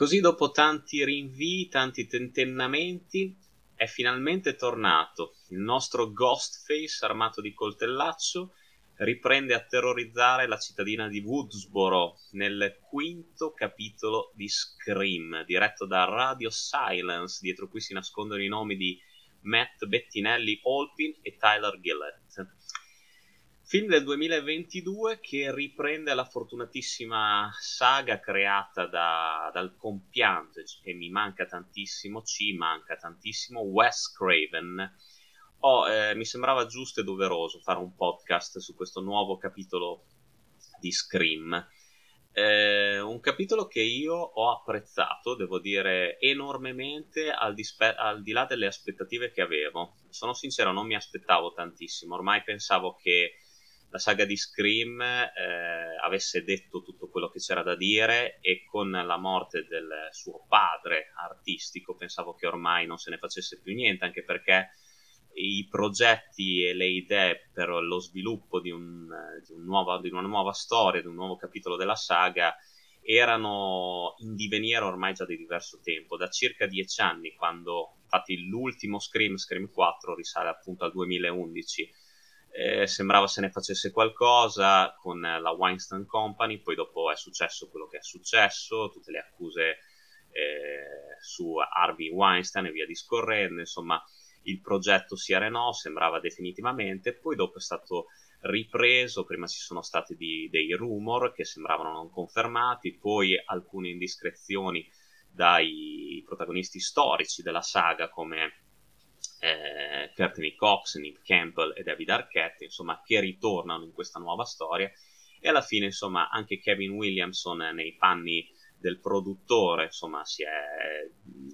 Così dopo tanti rinvii, tanti tentennamenti, è finalmente tornato. Il nostro Ghostface armato di coltellaccio riprende a terrorizzare la cittadina di Woodsboro nel quinto capitolo di Scream, diretto da Radio Silence, dietro cui si nascondono i nomi di Matt Bettinelli Olpin e Tyler Gillett. Film del 2022 che riprende la fortunatissima saga creata da, dal compiante, che mi manca tantissimo, ci manca tantissimo, Wes Craven. Oh, eh, mi sembrava giusto e doveroso fare un podcast su questo nuovo capitolo di Scream. Eh, un capitolo che io ho apprezzato, devo dire, enormemente al, dispe- al di là delle aspettative che avevo. Sono sincero, non mi aspettavo tantissimo, ormai pensavo che la saga di Scream eh, avesse detto tutto quello che c'era da dire e con la morte del suo padre artistico pensavo che ormai non se ne facesse più niente, anche perché i progetti e le idee per lo sviluppo di, un, di, un nuova, di una nuova storia, di un nuovo capitolo della saga erano in divenire ormai già di diverso tempo, da circa dieci anni, quando infatti l'ultimo Scream, Scream 4, risale appunto al 2011 eh, sembrava se ne facesse qualcosa con la Weinstein Company, poi dopo è successo quello che è successo, tutte le accuse eh, su Harvey Weinstein e via discorrendo, insomma il progetto si arenò, sembrava definitivamente, poi dopo è stato ripreso, prima ci sono stati di, dei rumor che sembravano non confermati, poi alcune indiscrezioni dai protagonisti storici della saga come eh, Courtney Cox, Nick Campbell e David Arquette, insomma, che ritornano in questa nuova storia. E alla fine, insomma, anche Kevin Williamson nei panni del produttore, insomma, si è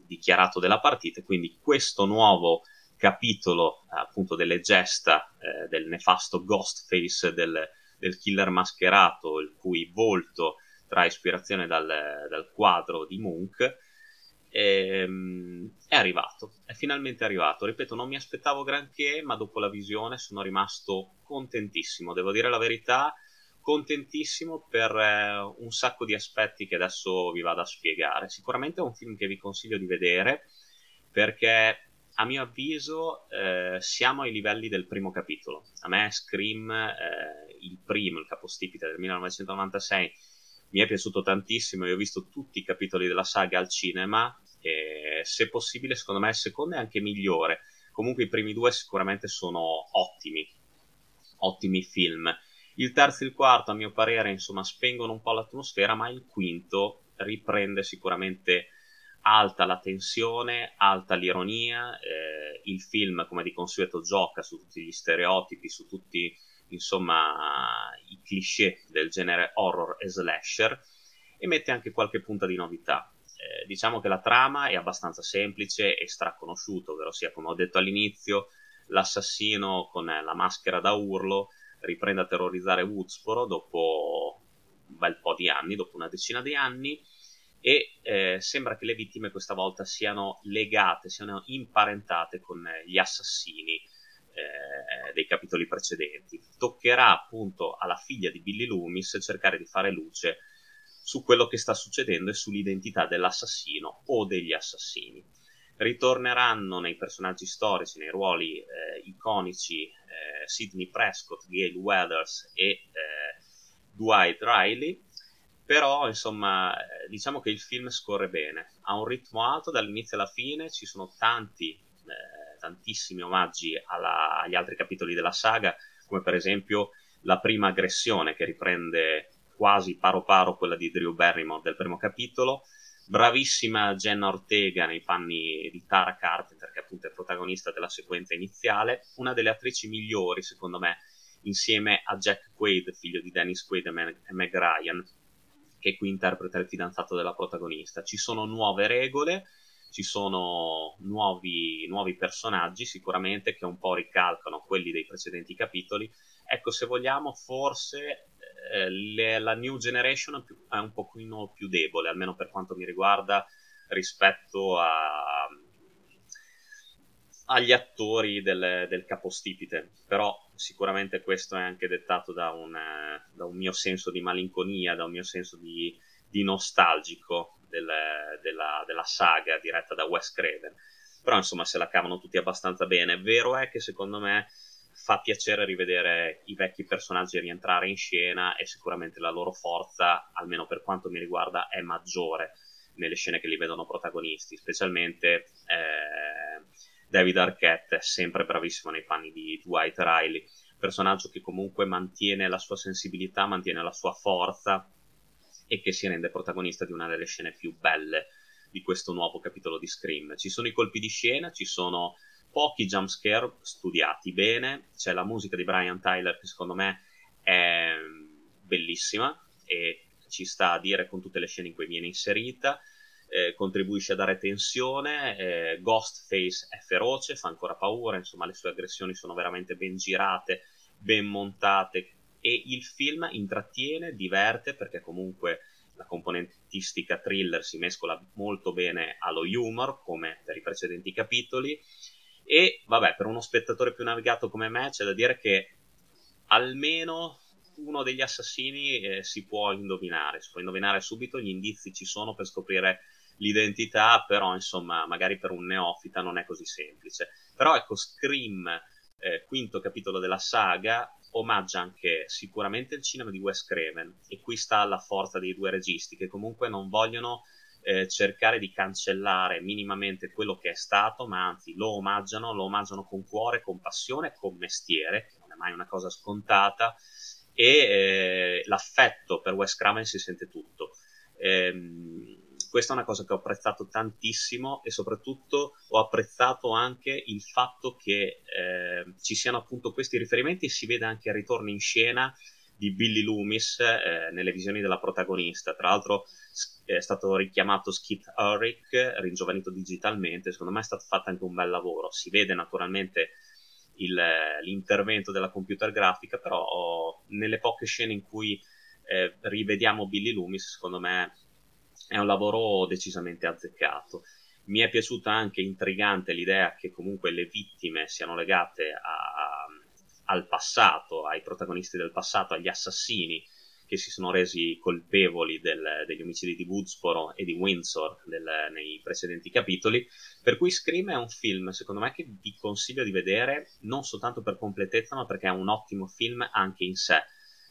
dichiarato della partita. Quindi questo nuovo capitolo, appunto, delle gesta eh, del nefasto Ghostface del, del killer mascherato, il cui volto trae ispirazione dal, dal quadro di Munch, ehm, è arrivato, è finalmente arrivato. Ripeto, non mi aspettavo granché, ma dopo la visione sono rimasto contentissimo. Devo dire la verità, contentissimo per eh, un sacco di aspetti che adesso vi vado a spiegare. Sicuramente è un film che vi consiglio di vedere perché a mio avviso eh, siamo ai livelli del primo capitolo. A me Scream, eh, il primo, il capostipite del 1996, mi è piaciuto tantissimo. Io ho visto tutti i capitoli della saga al cinema e se possibile secondo me il secondo è anche migliore. Comunque i primi due sicuramente sono ottimi, ottimi film. Il terzo e il quarto, a mio parere, insomma, spengono un po' l'atmosfera, ma il quinto riprende sicuramente alta la tensione, alta l'ironia. Eh, il film, come di consueto, gioca su tutti gli stereotipi, su tutti, insomma, i cliché del genere horror e slasher e mette anche qualche punta di novità. Eh, diciamo che la trama è abbastanza semplice e straconosciuta, ovvero sia, come ho detto all'inizio, l'assassino con la maschera da urlo riprende a terrorizzare Woodsboro dopo un bel po' di anni, dopo una decina di anni, e eh, sembra che le vittime questa volta siano legate, siano imparentate con gli assassini eh, dei capitoli precedenti. Toccherà appunto alla figlia di Billy Loomis cercare di fare luce su quello che sta succedendo e sull'identità dell'assassino o degli assassini. Ritorneranno nei personaggi storici, nei ruoli eh, iconici eh, Sidney Prescott, Gail Weathers e eh, Dwight Riley, però insomma eh, diciamo che il film scorre bene, ha un ritmo alto dall'inizio alla fine, ci sono tanti, eh, tantissimi omaggi alla, agli altri capitoli della saga, come per esempio la prima aggressione che riprende quasi paro paro quella di Drew Barrymore del primo capitolo. Bravissima Jenna Ortega nei panni di Tara Carpenter, che appunto è protagonista della sequenza iniziale, una delle attrici migliori, secondo me, insieme a Jack Quaid, figlio di Dennis Quaid e Meg Ryan, che qui interpreta il fidanzato della protagonista. Ci sono nuove regole, ci sono nuovi, nuovi personaggi sicuramente che un po' ricalcano quelli dei precedenti capitoli. Ecco, se vogliamo, forse eh, le, la new generation è un pochino più debole, almeno per quanto mi riguarda, rispetto a, agli attori del, del, capostipite. Però sicuramente questo è anche dettato da un, da un, mio senso di malinconia, da un mio senso di, di nostalgico. Del, della, della saga diretta da Wes Craven. Però insomma se la cavano tutti abbastanza bene. Vero è che secondo me fa piacere rivedere i vecchi personaggi rientrare in scena e sicuramente la loro forza, almeno per quanto mi riguarda, è maggiore nelle scene che li vedono protagonisti, specialmente eh, David Arquette sempre bravissimo nei panni di Dwight Riley, personaggio che comunque mantiene la sua sensibilità, mantiene la sua forza e che si rende protagonista di una delle scene più belle di questo nuovo capitolo di Scream. Ci sono i colpi di scena, ci sono pochi jumpscare studiati bene, c'è la musica di Brian Tyler che secondo me è bellissima e ci sta a dire con tutte le scene in cui viene inserita. Eh, contribuisce a dare tensione, eh, Ghostface è feroce, fa ancora paura, insomma le sue aggressioni sono veramente ben girate, ben montate e il film intrattiene, diverte perché comunque la componentistica thriller si mescola molto bene allo humor, come per i precedenti capitoli. E vabbè, per uno spettatore più navigato come me, c'è da dire che almeno uno degli assassini eh, si può indovinare, si può indovinare subito, gli indizi ci sono per scoprire l'identità, però insomma, magari per un neofita non è così semplice. Però ecco, Scream, eh, quinto capitolo della saga, omaggia anche sicuramente il cinema di Wes Craven e qui sta la forza dei due registi che comunque non vogliono eh, cercare di cancellare minimamente quello che è stato, ma anzi lo omaggiano, lo omaggiano con cuore, con passione, con mestiere, che non è mai una cosa scontata, e eh, l'affetto per Wes Craven si sente tutto. Ehm, questa è una cosa che ho apprezzato tantissimo e soprattutto ho apprezzato anche il fatto che eh, ci siano appunto questi riferimenti e si vede anche il ritorno in scena di Billy Loomis eh, nelle visioni della protagonista. Tra l'altro è stato richiamato Skip Ulrich, ringiovanito digitalmente, secondo me è stato fatto anche un bel lavoro. Si vede naturalmente il, l'intervento della computer grafica, però nelle poche scene in cui eh, rivediamo Billy Loomis, secondo me è un lavoro decisamente azzeccato. Mi è piaciuta anche intrigante l'idea che comunque le vittime siano legate a, al passato, ai protagonisti del passato, agli assassini che si sono resi colpevoli del, degli omicidi di Woodsboro e di Windsor del, nei precedenti capitoli. Per cui Scream è un film, secondo me, che vi consiglio di vedere non soltanto per completezza, ma perché è un ottimo film anche in sé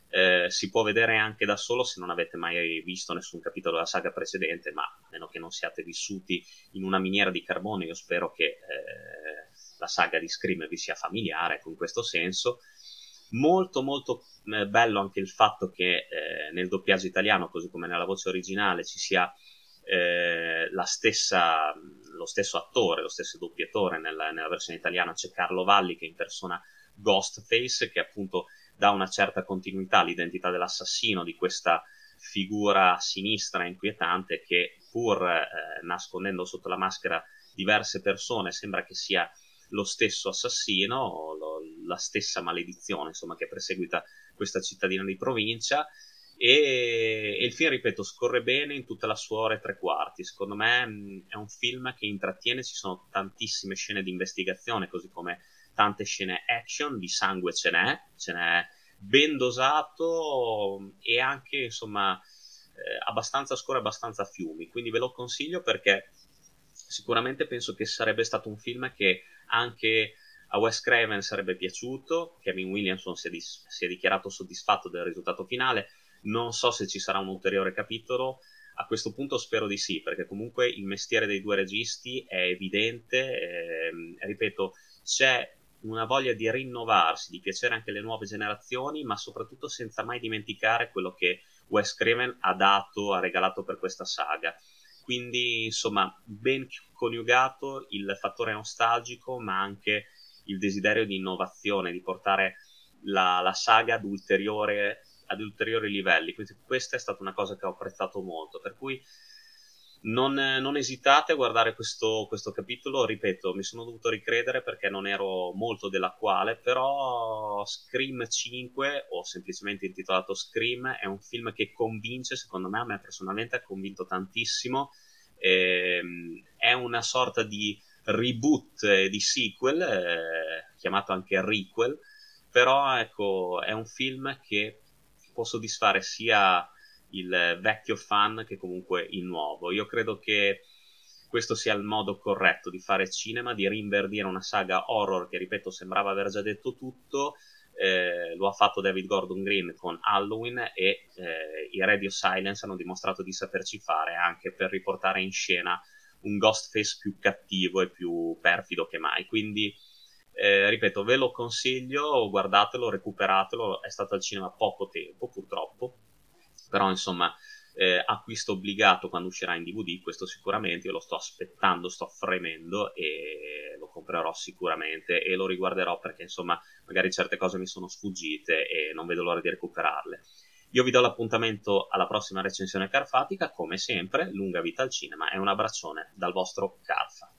eh, si può vedere anche da solo se non avete mai visto nessun capitolo della saga precedente, ma a meno che non siate vissuti in una miniera di carbone, io spero che eh, la saga di Scream vi sia familiare in questo senso. Molto molto eh, bello anche il fatto che eh, nel doppiaggio italiano, così come nella voce originale, ci sia eh, stessa, lo stesso attore, lo stesso doppiatore nella, nella versione italiana, c'è Carlo Valli che impersona Ghostface, che appunto dà una certa continuità all'identità dell'assassino, di questa figura sinistra inquietante che pur eh, nascondendo sotto la maschera diverse persone sembra che sia lo stesso assassino, lo, la stessa maledizione insomma, che perseguita questa cittadina di provincia e, e, il film, ripeto, scorre bene in tutta la sua ora e tre quarti. Secondo me mh, è un film che intrattiene, ci sono tantissime scene di investigazione, così come tante scene action, di sangue ce n'è, ce n'è ben dosato e anche insomma eh, abbastanza score, abbastanza fiumi. Quindi ve lo consiglio perché sicuramente penso che sarebbe stato un film che anche a Wes Craven sarebbe piaciuto. Kevin Williamson si è, dis- si è dichiarato soddisfatto del risultato finale. Non so se ci sarà un ulteriore capitolo. A questo punto spero di sì, perché comunque il mestiere dei due registi è evidente. Eh, ripeto, c'è una voglia di rinnovarsi, di piacere anche alle nuove generazioni, ma soprattutto senza mai dimenticare quello che Wes Craven ha dato, ha regalato per questa saga. Quindi, insomma, ben coniugato il fattore nostalgico, ma anche il desiderio di innovazione, di portare la, la saga ad, ad ulteriori livelli. Quindi questa è stata una cosa che ho apprezzato molto. Per cui non, non, esitate a guardare questo, questo, capitolo, ripeto, mi sono dovuto ricredere perché non ero molto della quale, però Scream 5, o semplicemente intitolato Scream, è un film che convince, secondo me, a me personalmente ha convinto tantissimo, ehm, è una sorta di reboot di sequel, eh, chiamato anche requel, però ecco, è un film che può soddisfare sia il vecchio fan che comunque il nuovo. Io credo che questo sia il modo corretto di fare cinema, di rinverdire una saga horror che, ripeto, sembrava aver già detto tutto. Eh, lo ha fatto David Gordon Green con Halloween e eh, i Radio Silence hanno dimostrato di saperci fare anche per riportare in scena un Ghostface più cattivo e più perfido che mai. Quindi, eh, ripeto, ve lo consiglio, guardatelo, recuperatelo. È stato al cinema poco tempo, purtroppo, però insomma eh, acquisto obbligato quando uscirà in DVD, questo sicuramente, io lo sto aspettando, sto fremendo e lo comprerò sicuramente e lo riguarderò perché insomma magari certe cose mi sono sfuggite e non vedo l'ora di recuperarle. Io vi do l'appuntamento alla prossima recensione carfatica, come sempre, lunga vita al cinema e un abbraccione dal vostro Carfa.